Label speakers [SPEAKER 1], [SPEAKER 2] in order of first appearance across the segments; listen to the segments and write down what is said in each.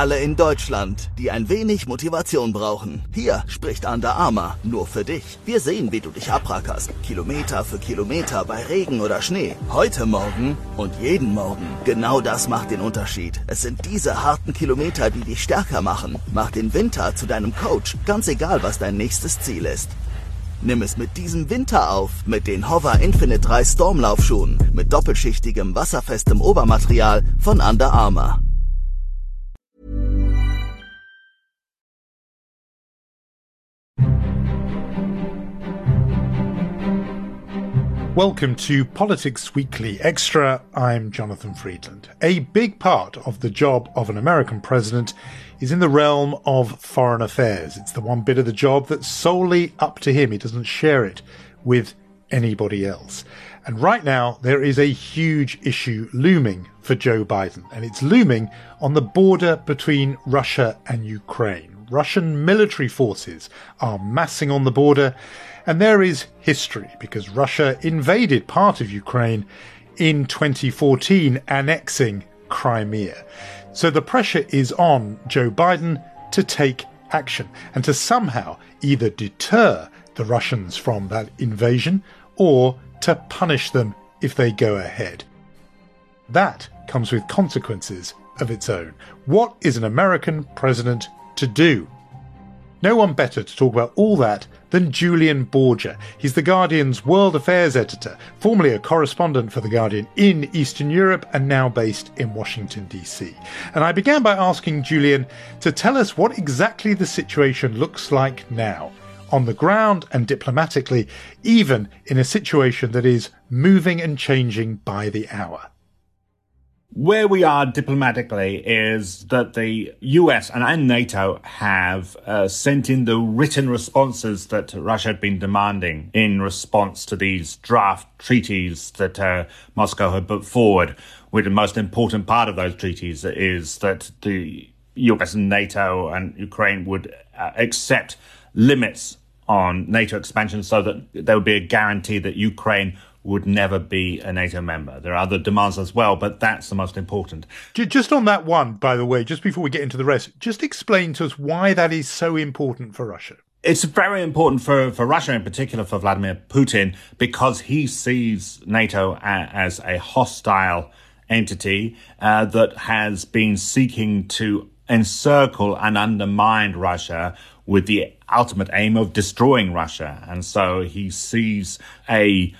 [SPEAKER 1] Alle in Deutschland, die ein wenig Motivation brauchen. Hier spricht Under Armour nur für dich. Wir sehen, wie du dich abrackerst. Kilometer für Kilometer bei Regen oder Schnee. Heute Morgen und jeden Morgen. Genau das macht den Unterschied. Es sind diese harten Kilometer, die dich stärker machen. Mach den Winter zu deinem Coach, ganz egal, was dein nächstes Ziel ist. Nimm es mit diesem Winter auf, mit den Hover Infinite 3 Stormlaufschuhen, mit doppelschichtigem, wasserfestem Obermaterial von Under Armour.
[SPEAKER 2] Welcome to Politics Weekly Extra. I'm Jonathan Freedland. A big part of the job of an American president is in the realm of foreign affairs. It's the one bit of the job that's solely up to him. He doesn't share it with anybody else. And right now, there is a huge issue looming for Joe Biden, and it's looming on the border between Russia and Ukraine. Russian military forces are massing on the border and there is history because Russia invaded part of Ukraine in 2014, annexing Crimea. So the pressure is on Joe Biden to take action and to somehow either deter the Russians from that invasion or to punish them if they go ahead. That comes with consequences of its own. What is an American president to do? No one better to talk about all that than Julian Borger. He's The Guardian's World Affairs editor, formerly a correspondent for The Guardian in Eastern Europe and now based in Washington, D.C. And I began by asking Julian to tell us what exactly the situation looks like now. On the ground and diplomatically, even in a situation that is moving and changing by the hour.
[SPEAKER 3] Where we are diplomatically is that the US and, NATO have uh, sent in the written responses that Russia had been demanding in response to these draft treaties that uh, Moscow had put forward. With the most important part of those treaties is that the US and NATO and Ukraine would uh, accept limits on NATO expansion so that there would be a guarantee that Ukraine would never be a NATO member. There are other demands as well, but that's the most important.
[SPEAKER 2] Just on that one, by the way, just before we get into the rest, just explain to us why that is so important for Russia.
[SPEAKER 3] It's very important for, for Russia, in particular for Vladimir Putin, because he sees NATO as a hostile entity uh, that has been seeking to encircle and undermine Russia with the ultimate aim of destroying Russia. And so he sees a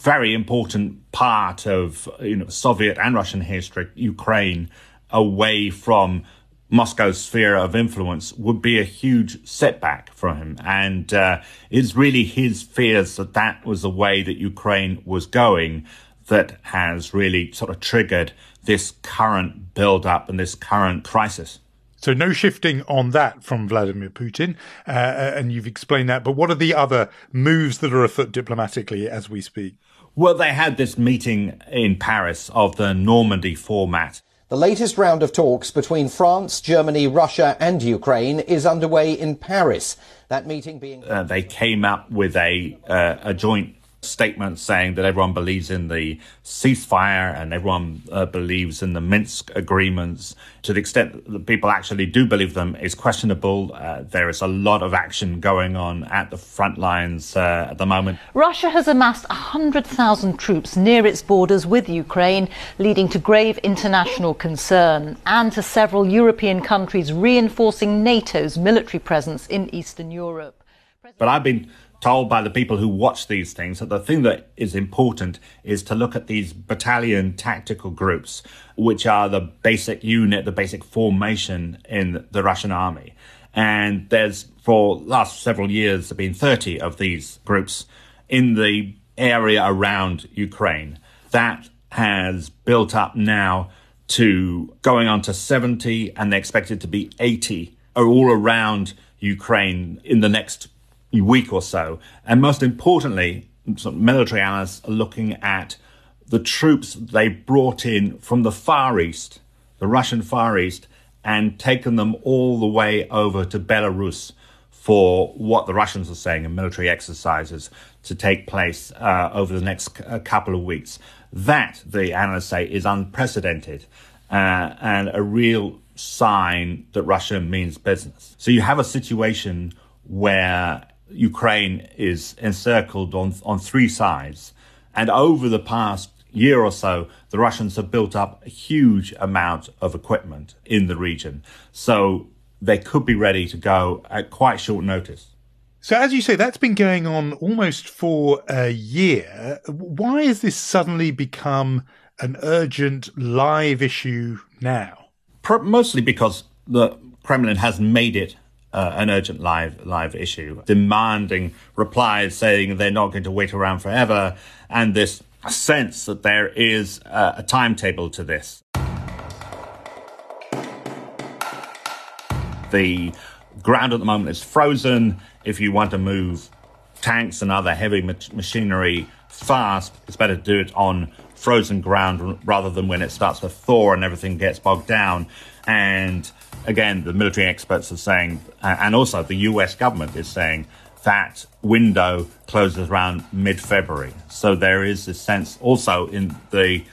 [SPEAKER 3] very important part of you know Soviet and Russian history, Ukraine, away from Moscow's sphere of influence would be a huge setback for him. And uh, it's really his fears that that was the way that Ukraine was going that has really sort of triggered this current build up and this current crisis.
[SPEAKER 2] So no shifting on that from Vladimir Putin, uh, and you've explained that. But what are the other moves that are afoot diplomatically as we speak?
[SPEAKER 3] Well, they had this meeting in Paris of the Normandy format.
[SPEAKER 4] The latest round of talks between France, Germany, Russia, and Ukraine is underway in Paris. That meeting being.
[SPEAKER 3] Uh, they came up with a, uh, a joint statement saying that everyone believes in the ceasefire and everyone uh, believes in the Minsk agreements. To the extent that people actually do believe them is questionable. Uh, there is a lot of action going on at the front lines uh, at the moment.
[SPEAKER 5] Russia has amassed 100,000 troops near its borders with Ukraine, leading to grave international concern and to several European countries reinforcing NATO's military presence in Eastern Europe.
[SPEAKER 3] But I've been told by the people who watch these things that the thing that is important is to look at these battalion tactical groups, which are the basic unit, the basic formation in the Russian army. And there's, for last several years, there have been 30 of these groups in the area around Ukraine. That has built up now to going on to 70, and they're expected to be 80 all around Ukraine in the next week or so. And most importantly, military analysts are looking at the troops they brought in from the Far East, the Russian Far East, and taken them all the way over to Belarus for what the Russians are saying in military exercises to take place uh, over the next c- couple of weeks. That, the analysts say, is unprecedented uh, and a real sign that Russia means business. So you have a situation where Ukraine is encircled on, on three sides. And over the past year or so, the Russians have built up a huge amount of equipment in the region. So they could be ready to go at quite short notice.
[SPEAKER 2] So, as you say, that's been going on almost for a year. Why has this suddenly become an urgent live issue now?
[SPEAKER 3] Mostly because the Kremlin has made it uh, an urgent live live issue, demanding replies saying they're not going to wait around forever, and this sense that there is a, a timetable to this. The ground at the moment is frozen. If you want to move tanks and other heavy machinery fast, it's better to do it on frozen ground rather than when it starts to thaw and everything gets bogged down. And again, the military experts are saying, and also the US government is saying, that window closes around mid February. So there is a sense also in the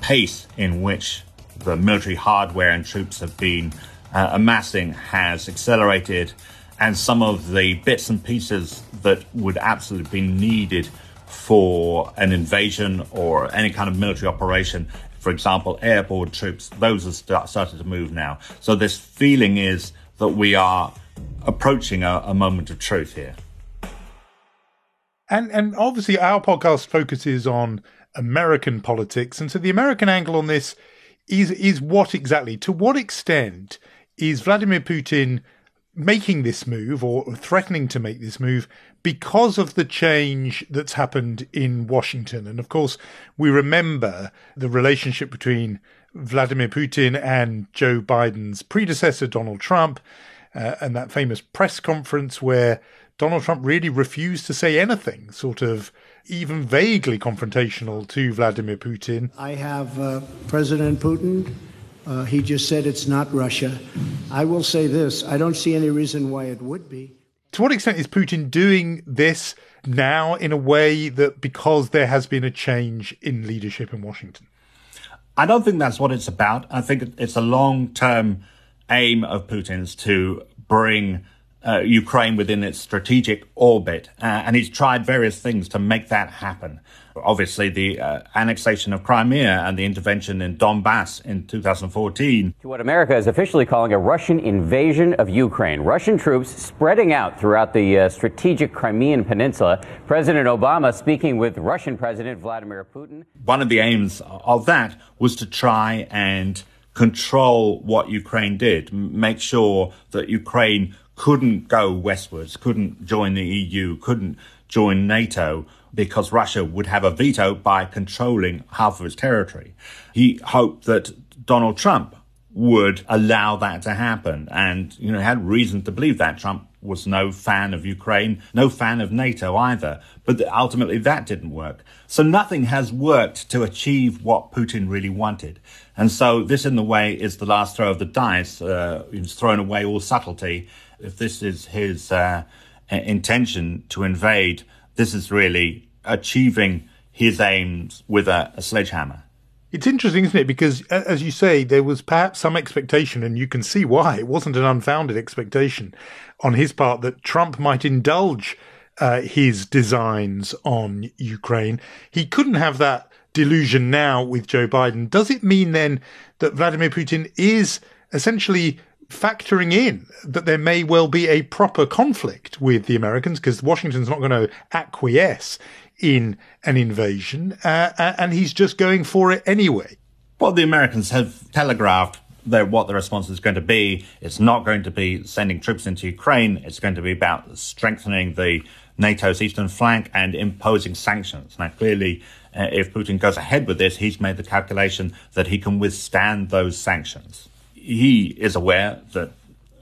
[SPEAKER 3] pace in which the military hardware and troops have been uh, amassing has accelerated, and some of the bits and pieces that would absolutely be needed for an invasion or any kind of military operation, for example, airborne troops, those have start, started to move now. So this feeling is that we are approaching a, a moment of truth here.
[SPEAKER 2] And and obviously our podcast focuses on American politics, and so the American angle on this is is what exactly? To what extent is Vladimir Putin making this move or threatening to make this move because of the change that's happened in Washington. And of course, we remember the relationship between Vladimir Putin and Joe Biden's predecessor, Donald Trump, uh, and that famous press conference where Donald Trump really refused to say anything, sort of even vaguely confrontational to Vladimir Putin.
[SPEAKER 6] I have uh, President Putin uh, he just said it's not Russia. I will say this I don't see any reason why it would be.
[SPEAKER 2] To what extent is Putin doing this now in a way that because there has been a change in leadership in Washington?
[SPEAKER 3] I don't think that's what it's about. I think it's a long term aim of Putin's to bring uh, Ukraine within its strategic orbit. Uh, and he's tried various things to make that happen. Obviously, the uh, annexation of Crimea and the intervention in Donbass in 2014.
[SPEAKER 7] To what America is officially calling a Russian invasion of Ukraine. Russian troops spreading out throughout the uh, strategic Crimean Peninsula. President Obama speaking with Russian President Vladimir Putin.
[SPEAKER 3] One of the aims of that was to try and control what Ukraine did, make sure that Ukraine couldn't go westwards, couldn't join the EU, couldn't join NATO because Russia would have a veto by controlling half of its territory. He hoped that Donald Trump would allow that to happen and, you know, had reason to believe that. Trump was no fan of Ukraine, no fan of NATO either. But ultimately that didn't work. So nothing has worked to achieve what Putin really wanted. And so this, in the way, is the last throw of the dice. Uh, he's thrown away all subtlety if this is his uh, intention to invade, this is really achieving his aims with a, a sledgehammer.
[SPEAKER 2] It's interesting, isn't it? Because, as you say, there was perhaps some expectation, and you can see why. It wasn't an unfounded expectation on his part that Trump might indulge uh, his designs on Ukraine. He couldn't have that delusion now with Joe Biden. Does it mean then that Vladimir Putin is essentially factoring in that there may well be a proper conflict with the Americans because Washington's not going to acquiesce in an invasion, uh, and he's just going for it anyway.
[SPEAKER 3] Well, the Americans have telegraphed their, what the response is going to be. It's not going to be sending troops into Ukraine. It's going to be about strengthening the NATO's eastern flank and imposing sanctions. Now, clearly, uh, if Putin goes ahead with this, he's made the calculation that he can withstand those sanctions he is aware that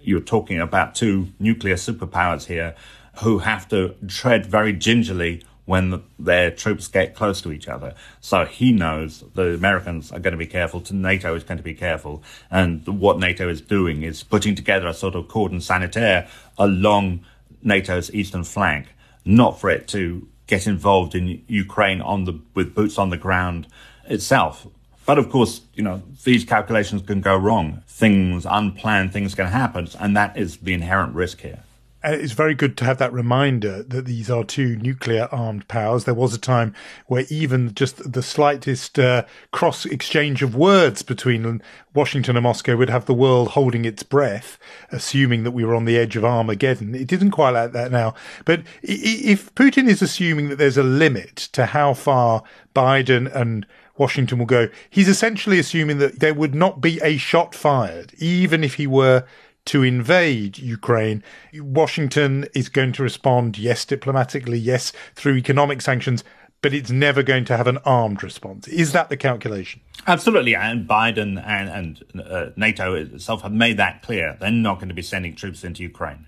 [SPEAKER 3] you're talking about two nuclear superpowers here who have to tread very gingerly when the, their troops get close to each other. So he knows the Americans are going to be careful, NATO is going to be careful, and what NATO is doing is putting together a sort of cordon sanitaire along NATO's eastern flank, not for it to get involved in Ukraine on the with boots on the ground itself. But of course, you know, these calculations can go wrong. Things, unplanned things can happen, and that is the inherent risk here.
[SPEAKER 2] Uh, it's very good to have that reminder that these are two nuclear armed powers. There was a time where even just the slightest uh, cross exchange of words between Washington and Moscow would have the world holding its breath, assuming that we were on the edge of Armageddon. It isn't quite like that now. But if Putin is assuming that there's a limit to how far Biden and Washington will go, he's essentially assuming that there would not be a shot fired, even if he were to invade Ukraine. Washington is going to respond, yes, diplomatically, yes, through economic sanctions, but it's never going to have an armed response. Is that the calculation?
[SPEAKER 3] Absolutely. And Biden and, and uh, NATO itself have made that clear. They're not going to be sending troops into Ukraine.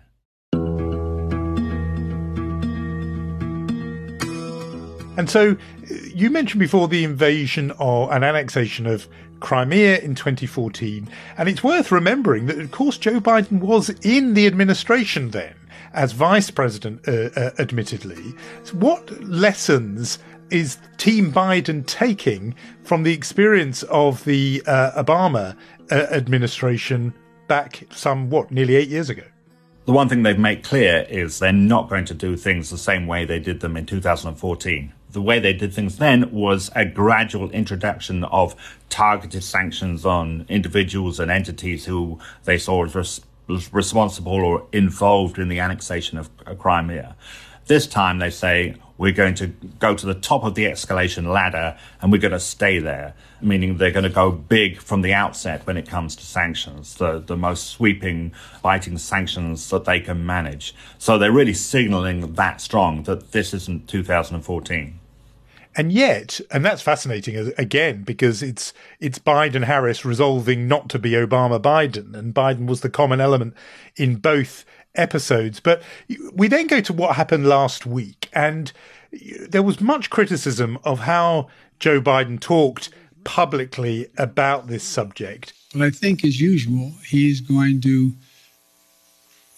[SPEAKER 2] And so uh, you mentioned before the invasion or an annexation of Crimea in 2014. And it's worth remembering that, of course, Joe Biden was in the administration then as vice president, uh, uh, admittedly. So what lessons is Team Biden taking from the experience of the uh, Obama uh, administration back some, what, nearly eight years ago?
[SPEAKER 3] The one thing they've made clear is they're not going to do things the same way they did them in 2014 the way they did things then was a gradual introduction of targeted sanctions on individuals and entities who they saw as res- responsible or involved in the annexation of Crimea. This time they say we're going to go to the top of the escalation ladder and we're going to stay there, meaning they're going to go big from the outset when it comes to sanctions, the, the most sweeping, biting sanctions that they can manage. So they're really signaling that strong that this isn't 2014.
[SPEAKER 2] And yet, and that's fascinating uh, again because it's it's Biden Harris resolving not to be Obama Biden, and Biden was the common element in both episodes. But we then go to what happened last week, and there was much criticism of how Joe Biden talked publicly about this subject.
[SPEAKER 8] But I think, as usual, he's going to.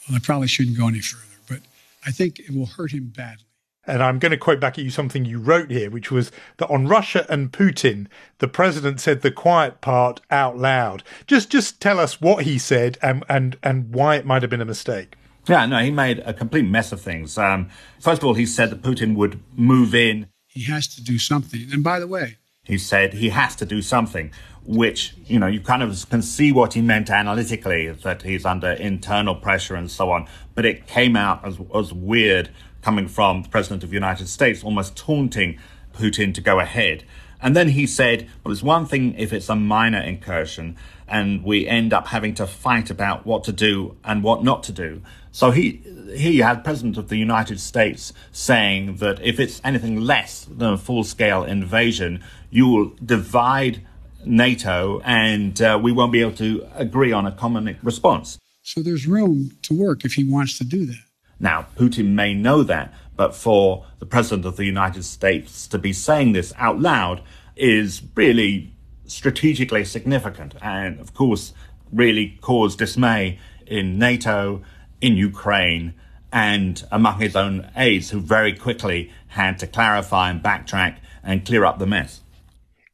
[SPEAKER 8] Well, I probably shouldn't go any further, but I think it will hurt him badly
[SPEAKER 2] and I'm going to quote back at you something you wrote here, which was that on Russia and Putin, the president said the quiet part out loud. Just just tell us what he said and and and why it might have been a mistake.
[SPEAKER 3] Yeah, no, he made a complete mess of things. Um, first of all, he said that Putin would move in.
[SPEAKER 8] He has to do something. And by the way,
[SPEAKER 3] he said he has to do something, which, you know, you kind of can see what he meant analytically, that he's under internal pressure and so on. But it came out as, as weird coming from the President of the United States, almost taunting Putin to go ahead. And then he said, well, it's one thing if it's a minor incursion and we end up having to fight about what to do and what not to do. So he, here you had President of the United States saying that if it's anything less than a full scale invasion, you will divide NATO and uh, we won't be able to agree on a common response.
[SPEAKER 8] So there's room to work if he wants to do that.
[SPEAKER 3] Now, Putin may know that, but for the President of the United States to be saying this out loud is really strategically significant and, of course, really caused dismay in NATO, in Ukraine, and among his own aides, who very quickly had to clarify and backtrack and clear up the mess.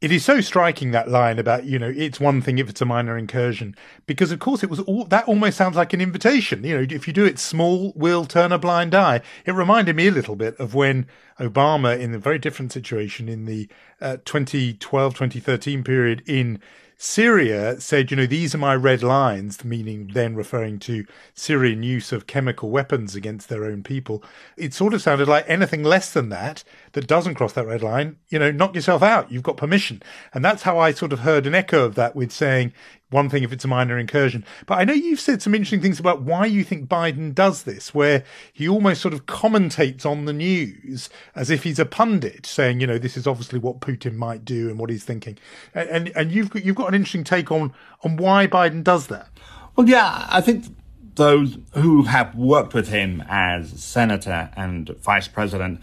[SPEAKER 2] It is so striking that line about, you know, it's one thing if it's a minor incursion, because of course it was all that almost sounds like an invitation. You know, if you do it small, we'll turn a blind eye. It reminded me a little bit of when Obama, in a very different situation in the uh, 2012 2013 period in Syria said, you know, these are my red lines, meaning then referring to Syrian use of chemical weapons against their own people. It sort of sounded like anything less than that, that doesn't cross that red line, you know, knock yourself out. You've got permission. And that's how I sort of heard an echo of that with saying, one thing if it's a minor incursion. But I know you've said some interesting things about why you think Biden does this, where he almost sort of commentates on the news as if he's a pundit, saying, you know, this is obviously what Putin might do and what he's thinking. And and, and you've got, you've got an interesting take on on why Biden does that.
[SPEAKER 3] Well, yeah, I think those who have worked with him as senator and vice president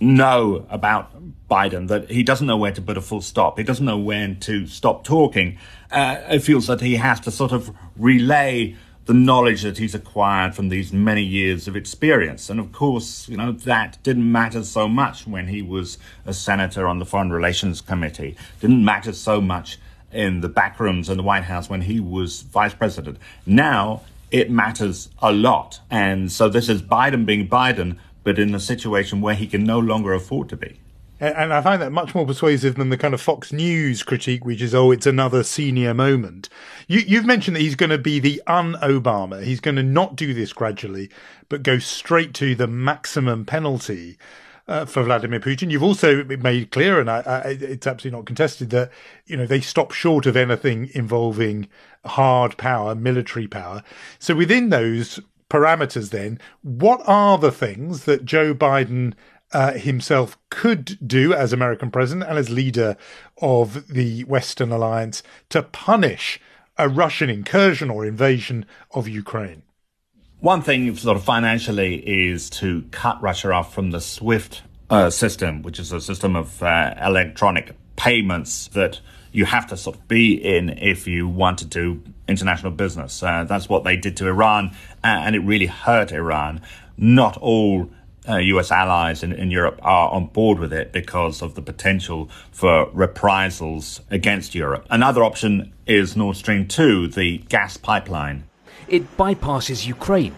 [SPEAKER 3] know about Biden that he doesn't know where to put a full stop. He doesn't know when to stop talking. Uh, it feels that he has to sort of relay the knowledge that he's acquired from these many years of experience. And of course, you know, that didn't matter so much when he was a senator on the Foreign Relations Committee. Didn't matter so much in the back rooms in the White House when he was vice president. Now it matters a lot. And so this is Biden being Biden, but in a situation where he can no longer afford to be.
[SPEAKER 2] And I find that much more persuasive than the kind of Fox News critique, which is, oh, it's another senior moment. You, have mentioned that he's going to be the un-Obama. He's going to not do this gradually, but go straight to the maximum penalty uh, for Vladimir Putin. You've also made clear, and I, I, it's absolutely not contested, that you know they stop short of anything involving hard power, military power. So within those parameters, then, what are the things that Joe Biden uh, himself could do as American president and as leader of the Western alliance to punish a Russian incursion or invasion of Ukraine?
[SPEAKER 3] One thing, sort of financially, is to cut Russia off from the SWIFT uh, system, which is a system of uh, electronic payments that you have to sort of be in if you want to do international business. Uh, that's what they did to Iran, and it really hurt Iran. Not all uh, US allies in, in Europe are on board with it because of the potential for reprisals against Europe. Another option is Nord Stream 2, the gas pipeline.
[SPEAKER 9] It bypasses Ukraine,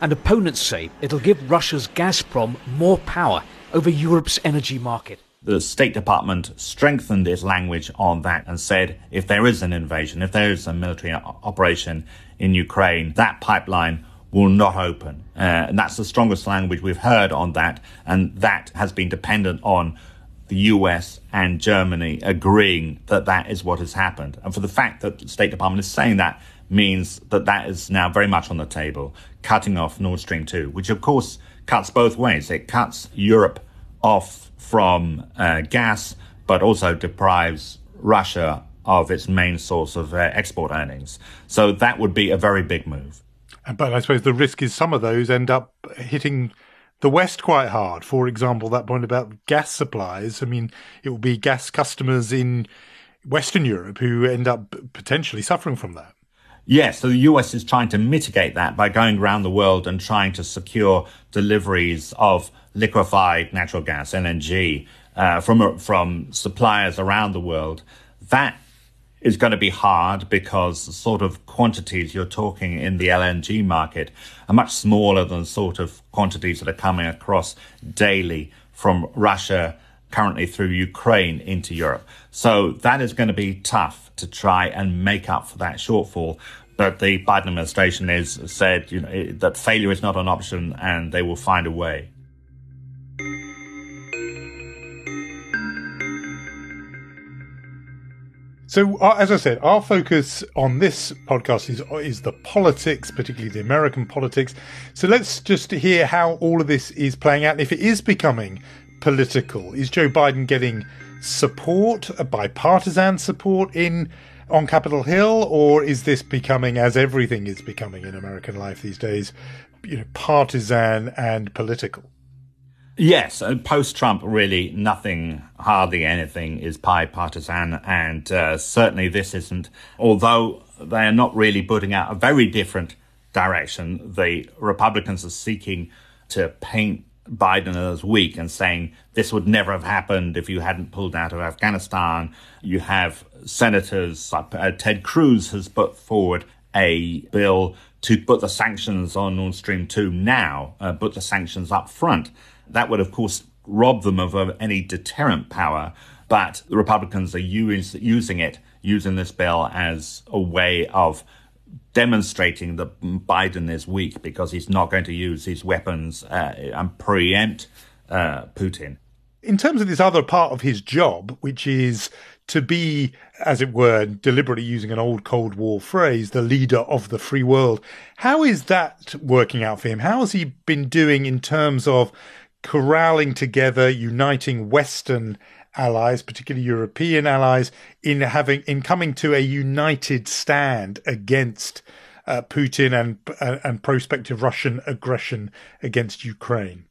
[SPEAKER 9] and opponents say it'll give Russia's Gazprom more power over Europe's energy market.
[SPEAKER 3] The State Department strengthened its language on that and said if there is an invasion, if there is a military operation in Ukraine, that pipeline will not open. Uh, and that's the strongest language we've heard on that. And that has been dependent on the US and Germany agreeing that that is what has happened. And for the fact that the State Department is saying that means that that is now very much on the table, cutting off Nord Stream 2, which of course cuts both ways. It cuts Europe off from uh, gas, but also deprives Russia of its main source of uh, export earnings. So that would be a very big move.
[SPEAKER 2] But I suppose the risk is some of those end up hitting the West quite hard. For example, that point about gas supplies. I mean, it will be gas customers in Western Europe who end up potentially suffering from that.
[SPEAKER 3] Yes, so the US is trying to mitigate that by going around the world and trying to secure deliveries of liquefied natural gas, LNG, uh, from, from suppliers around the world. That is going to be hard because the sort of quantities you're talking in the LNG market are much smaller than the sort of quantities that are coming across daily from Russia currently through Ukraine into Europe. So that is going to be tough to try and make up for that shortfall. But the Biden administration has said you know, that failure is not an option and they will find a way.
[SPEAKER 2] So, uh, as I said, our focus on this podcast is is the politics, particularly the American politics. So, let's just hear how all of this is playing out. If it is becoming political, is Joe Biden getting support, bipartisan support in on Capitol Hill, or is this becoming, as everything is becoming in American life these days, you know, partisan and political?
[SPEAKER 3] Yes, uh, post Trump, really nothing, hardly anything is bipartisan, and uh, certainly this isn't. Although they are not really putting out a very different direction, the Republicans are seeking to paint Biden as weak and saying this would never have happened if you hadn't pulled out of Afghanistan. You have senators, uh, Ted Cruz has put forward a bill to put the sanctions on Nord Stream 2 now, uh, put the sanctions up front. That would, of course, rob them of, of any deterrent power. But the Republicans are use, using it, using this bill as a way of demonstrating that Biden is weak because he's not going to use his weapons uh, and preempt uh, Putin.
[SPEAKER 2] In terms of this other part of his job, which is to be, as it were, deliberately using an old Cold War phrase, the leader of the free world, how is that working out for him? How has he been doing in terms of corralling together, uniting Western allies, particularly European allies, in having in coming to a united stand against uh, Putin and uh, and prospective Russian aggression against Ukraine.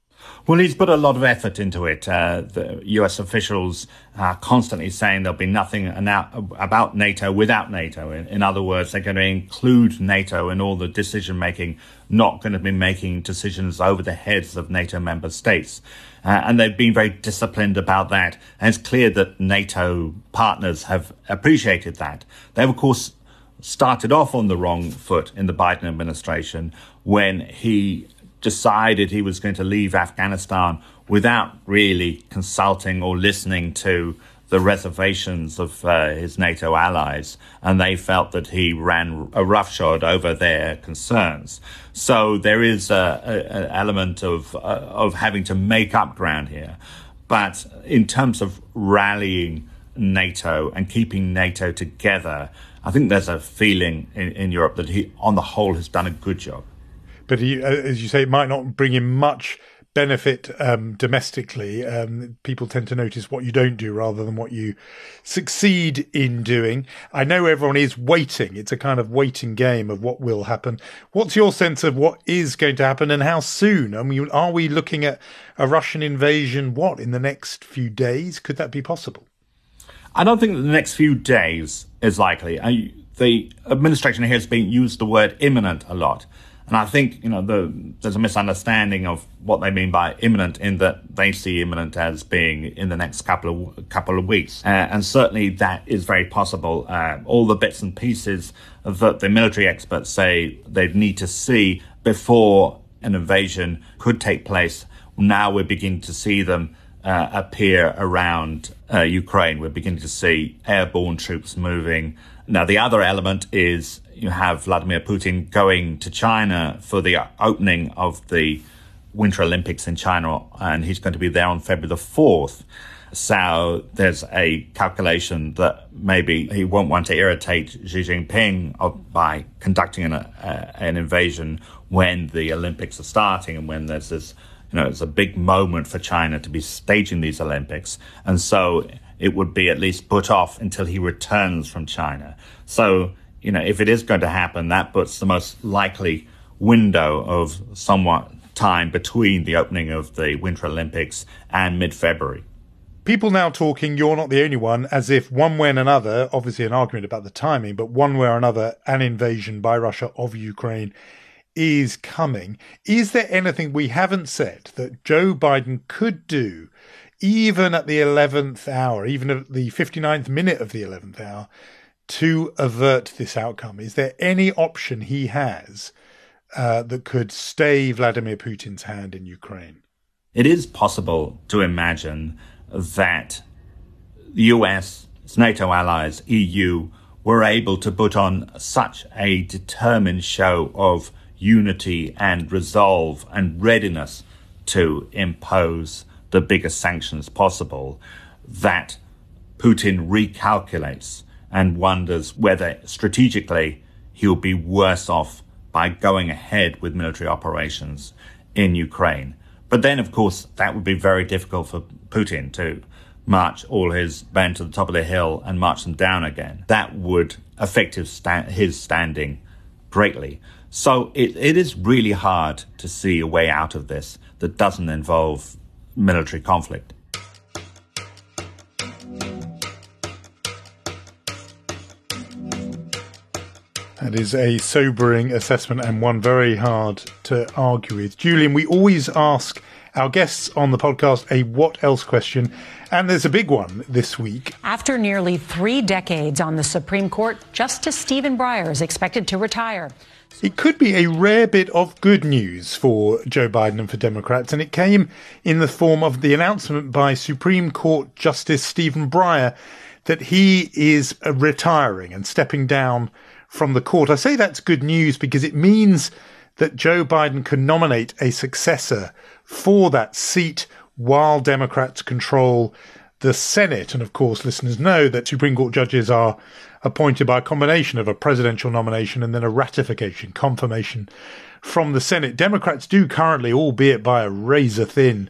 [SPEAKER 3] Well, he's put a lot of effort into it. Uh, the US officials are constantly saying there'll be nothing about NATO without NATO. In, in, other words, they're going to include NATO in all the decision making, not going to be making decisions over the heads of NATO member states. Uh, and they've been very disciplined about that. And it's clear that NATO partners have appreciated that. They've, of course, started off on the wrong foot in the Biden administration when he decided he was going to leave Afghanistan without really consulting or listening to the reservations of uh, his NATO allies, and they felt that he ran a roughshod over their concerns. So there is an element of uh, of having to make up ground here, but in terms of rallying NATO and keeping NATO together, I think there's a feeling in, in Europe that he, on the whole, has done a good job
[SPEAKER 2] but he, uh, as you say, it might not bring him much benefit um, domestically. Um, people tend to notice what you don't do rather than what you succeed in doing. I know everyone is waiting. It's a kind of waiting game of what will happen. What's your sense of what is going to happen and how soon? I mean, are we looking at a Russian invasion? What in the next few days? Could that be possible?
[SPEAKER 3] I don't think that the next few days is likely. I, the administration here has been used the word imminent a lot. And I think, you know, the, there's a misunderstanding of what they mean by imminent in that they see imminent as being in the next couple of, couple of weeks. Uh, and certainly that is very possible. Uh, all the bits and pieces that the military experts say they'd need to see before an invasion could take place. Now we're beginning to see them uh, appear around uh, Ukraine. We're beginning to see airborne troops moving. Now, the other element is you have Vladimir Putin going to China for the opening of the Winter Olympics in China, and he's going to be there on February the 4th. So there's a calculation that maybe he won't want to irritate Xi Jinping by conducting an, uh, an invasion when the Olympics are starting and when there's this, you know, it's a big moment for China to be staging these Olympics. And so it would be at least put off until he returns from China. So you know, if it is going to happen, that puts the most likely window of somewhat time between the opening of the Winter Olympics and mid February.
[SPEAKER 2] People now talking, you're not the only one, as if one way and another, obviously an argument about the timing, but one way or another, an invasion by Russia of Ukraine is coming. Is there anything we haven't said that Joe Biden could do, even at the 11th hour, even at the 59th minute of the 11th hour, to avert this outcome? Is there any option he has uh, that could stay Vladimir Putin's hand in Ukraine?
[SPEAKER 3] It is possible to imagine that the US, its NATO allies, EU, were able to put on such a determined show of unity and resolve and readiness to impose the biggest sanctions possible that Putin recalculates and wonders whether strategically he'll be worse off by going ahead with military operations in Ukraine. But then, of course, that would be very difficult for Putin to march all his men to the top of the hill and march them down again. That would affect his, sta- his standing greatly. So it, it is really hard to see a way out of this that doesn't involve military conflict.
[SPEAKER 2] That is a sobering assessment and one very hard to argue with. Julian, we always ask our guests on the podcast a what else question, and there's a big one this week.
[SPEAKER 10] After nearly three decades on the Supreme Court, Justice Stephen Breyer is expected to retire.
[SPEAKER 2] It could be a rare bit of good news for Joe Biden and for Democrats, and it came in the form of the announcement by Supreme Court Justice Stephen Breyer that he is retiring and stepping down from the court. I say that's good news because it means that Joe Biden can nominate a successor for that seat while Democrats control the Senate. And of course, listeners know that Supreme Court judges are appointed by a combination of a presidential nomination and then a ratification, confirmation from the Senate. Democrats do currently, albeit by a razor thin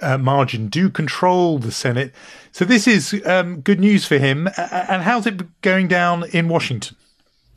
[SPEAKER 2] uh, margin, do control the Senate. So this is um, good news for him. And how's it going down in Washington?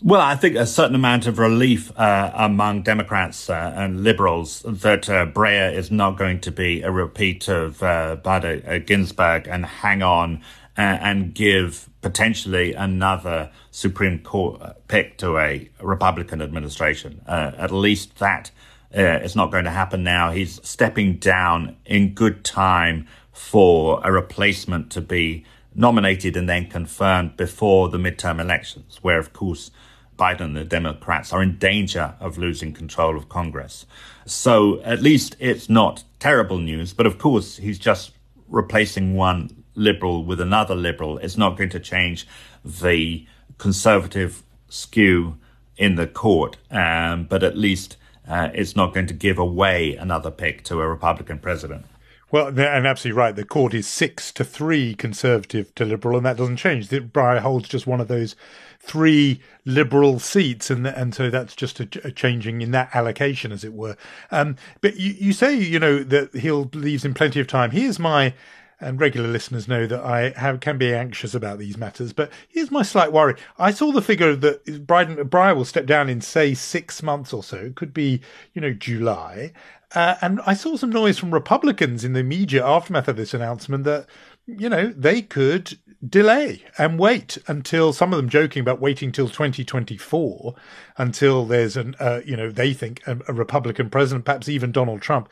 [SPEAKER 3] Well, I think a certain amount of relief uh, among Democrats uh, and liberals that uh, Breyer is not going to be a repeat of uh, Bader uh, Ginsburg and hang on uh, and give potentially another Supreme Court pick to a Republican administration. at least that is not going to happen now. He's stepping down in good time for a replacement to be nominated and then confirmed before the midterm elections, where, of course, Biden and the Democrats are in danger of losing control of Congress. So at least it's not terrible news. But of course, he's just replacing one liberal with another liberal. It's not going to change the conservative skew in the court. Um, but at least uh, it's not going to give away another pick to a Republican president.
[SPEAKER 2] Well, and absolutely right. The court is six to three conservative to liberal, and that doesn't change. Breyer holds just one of those three liberal seats, and and so that's just a, a changing in that allocation, as it were. Um, but you, you say you know that he'll leaves in plenty of time. Here's my and regular listeners know that I have, can be anxious about these matters. But here's my slight worry. I saw the figure that Breyer will step down in, say, six months or so. It could be, you know, July. Uh, and I saw some noise from Republicans in the immediate aftermath of this announcement that, you know, they could delay and wait until some of them joking about waiting till 2024 until there's an, uh, you know, they think a, a Republican president, perhaps even Donald Trump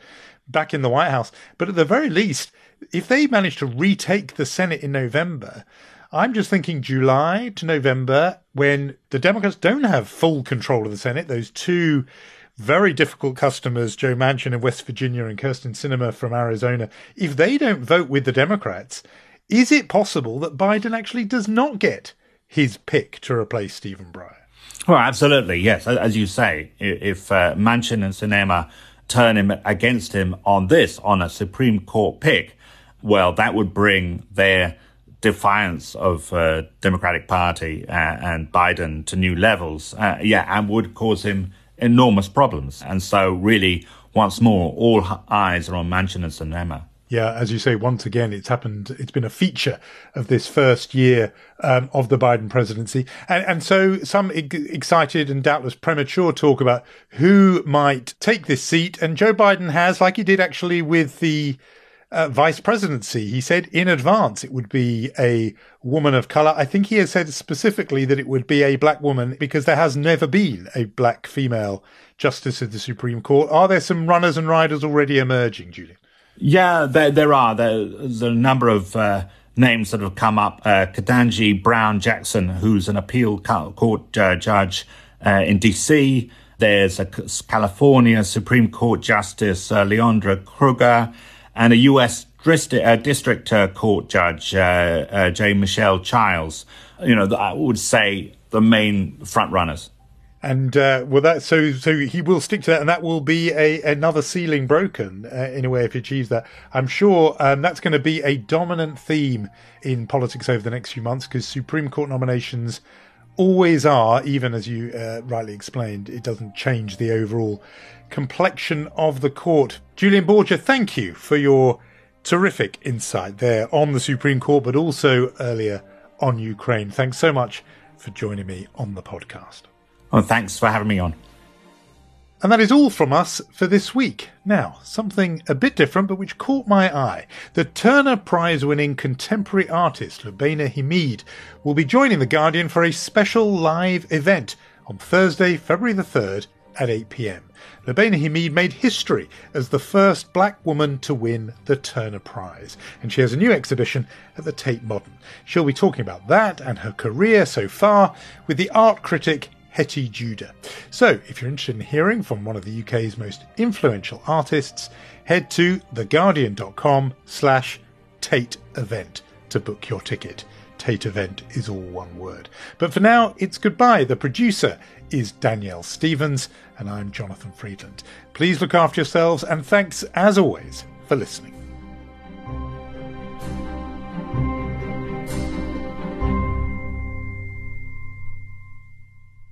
[SPEAKER 2] back in the White House. But at the very least, if they manage to retake the Senate in November, I'm just thinking July to November when the Democrats don't have full control of the Senate. Those two very difficult customers, Joe Manchin in West Virginia and Kyrsten Sinema from Arizona, if they don't vote with the Democrats, is it possible that Biden actually does not get his pick to replace Stephen Breyer?
[SPEAKER 3] Well, absolutely, yes. As you say, if uh, Manchin and Sinema turn him against him on this, on a Supreme Court pick, well, that would bring their defiance of uh, Democratic Party uh, and Biden to new levels. Uh, yeah, and would cause him enormous problems. And so, really, once more, all eyes are on Manchin and Sinema.
[SPEAKER 2] Yeah, as you say, once again, it's happened. It's been a feature of this first year um, of the Biden presidency, and and so some excited and doubtless premature talk about who might take this seat. And Joe Biden has, like he did actually with the uh, vice presidency. He said in advance it would be a woman of color. I think he has said specifically that it would be a black woman because there has never been a black female justice of the Supreme Court. Are there some runners and riders already emerging, Julian?
[SPEAKER 3] Yeah, there, there are. there's a number of uh, names that have come up. Uh, Brown Jackson, who's an appeal court uh, judge uh, in D.C., there's a California Supreme Court Justice uh, Leondra Kruger and a U.S. District, uh, District uh, Court Judge, uh, uh, J. Michelle Childs. You know, I would say the main front runners.
[SPEAKER 2] And uh, well, that so so he will stick to that, and that will be a another ceiling broken uh, in a way if he achieves that. I'm sure um, that's going to be a dominant theme in politics over the next few months because Supreme Court nominations always are, even as you uh, rightly explained, it doesn't change the overall complexion of the court. Julian Borger, thank you for your terrific insight there on the Supreme Court, but also earlier on Ukraine. Thanks so much for joining me on the podcast.
[SPEAKER 3] Well, thanks for having me on.
[SPEAKER 2] And that is all from us for this week. Now, something a bit different, but which caught my eye. The Turner Prize winning contemporary artist Lubaina Himid will be joining The Guardian for a special live event on Thursday, February the 3rd at 8 pm. Lubaina Himid made history as the first black woman to win the Turner Prize, and she has a new exhibition at the Tate Modern. She'll be talking about that and her career so far with the art critic Hetty Judah. So, if you're interested in hearing from one of the UK's most influential artists, head to theguardian.com slash Tate event to book your ticket. Tate event is all one word. But for now, it's goodbye. The producer is Danielle Stevens, and I'm Jonathan Freedland. Please look after yourselves, and thanks as always for listening.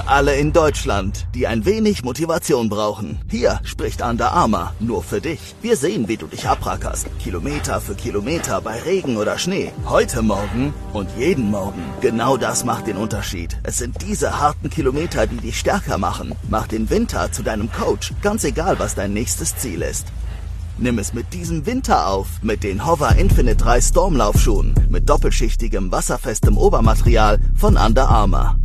[SPEAKER 1] Für alle in Deutschland, die ein wenig Motivation brauchen. Hier spricht Under Armour nur für dich. Wir sehen, wie du dich abrackerst. Kilometer für Kilometer bei Regen oder Schnee. Heute Morgen und jeden Morgen. Genau das macht den Unterschied. Es sind diese harten Kilometer, die dich stärker machen. Mach den Winter zu deinem Coach. Ganz egal, was dein nächstes Ziel ist. Nimm es mit diesem Winter auf, mit den Hover Infinite 3 Stormlaufschuhen, mit doppelschichtigem, wasserfestem Obermaterial von Under Armour.